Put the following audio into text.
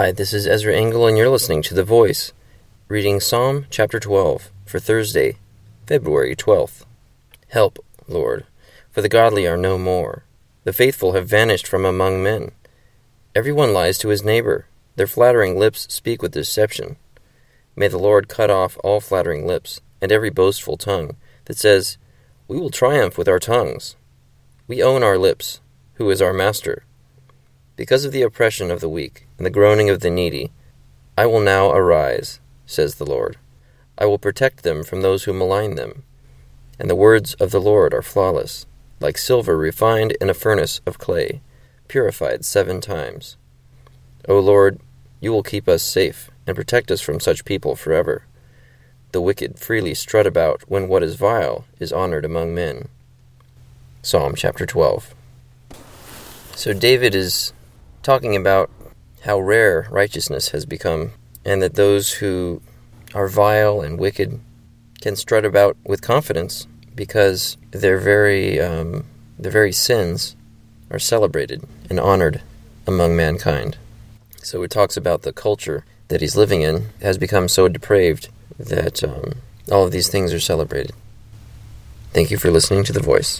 Hi, this is Ezra Engel, and you're listening to The Voice, reading Psalm chapter 12 for Thursday, February 12th. Help, Lord, for the godly are no more. The faithful have vanished from among men. Everyone lies to his neighbor. Their flattering lips speak with deception. May the Lord cut off all flattering lips, and every boastful tongue that says, We will triumph with our tongues. We own our lips. Who is our master? Because of the oppression of the weak and the groaning of the needy, I will now arise, says the Lord. I will protect them from those who malign them. And the words of the Lord are flawless, like silver refined in a furnace of clay, purified seven times. O Lord, you will keep us safe and protect us from such people forever. The wicked freely strut about when what is vile is honored among men. Psalm chapter 12. So David is talking about how rare righteousness has become, and that those who are vile and wicked can strut about with confidence because their very um, their very sins are celebrated and honored among mankind. So it talks about the culture that he's living in has become so depraved that um, all of these things are celebrated. Thank you for listening to The Voice.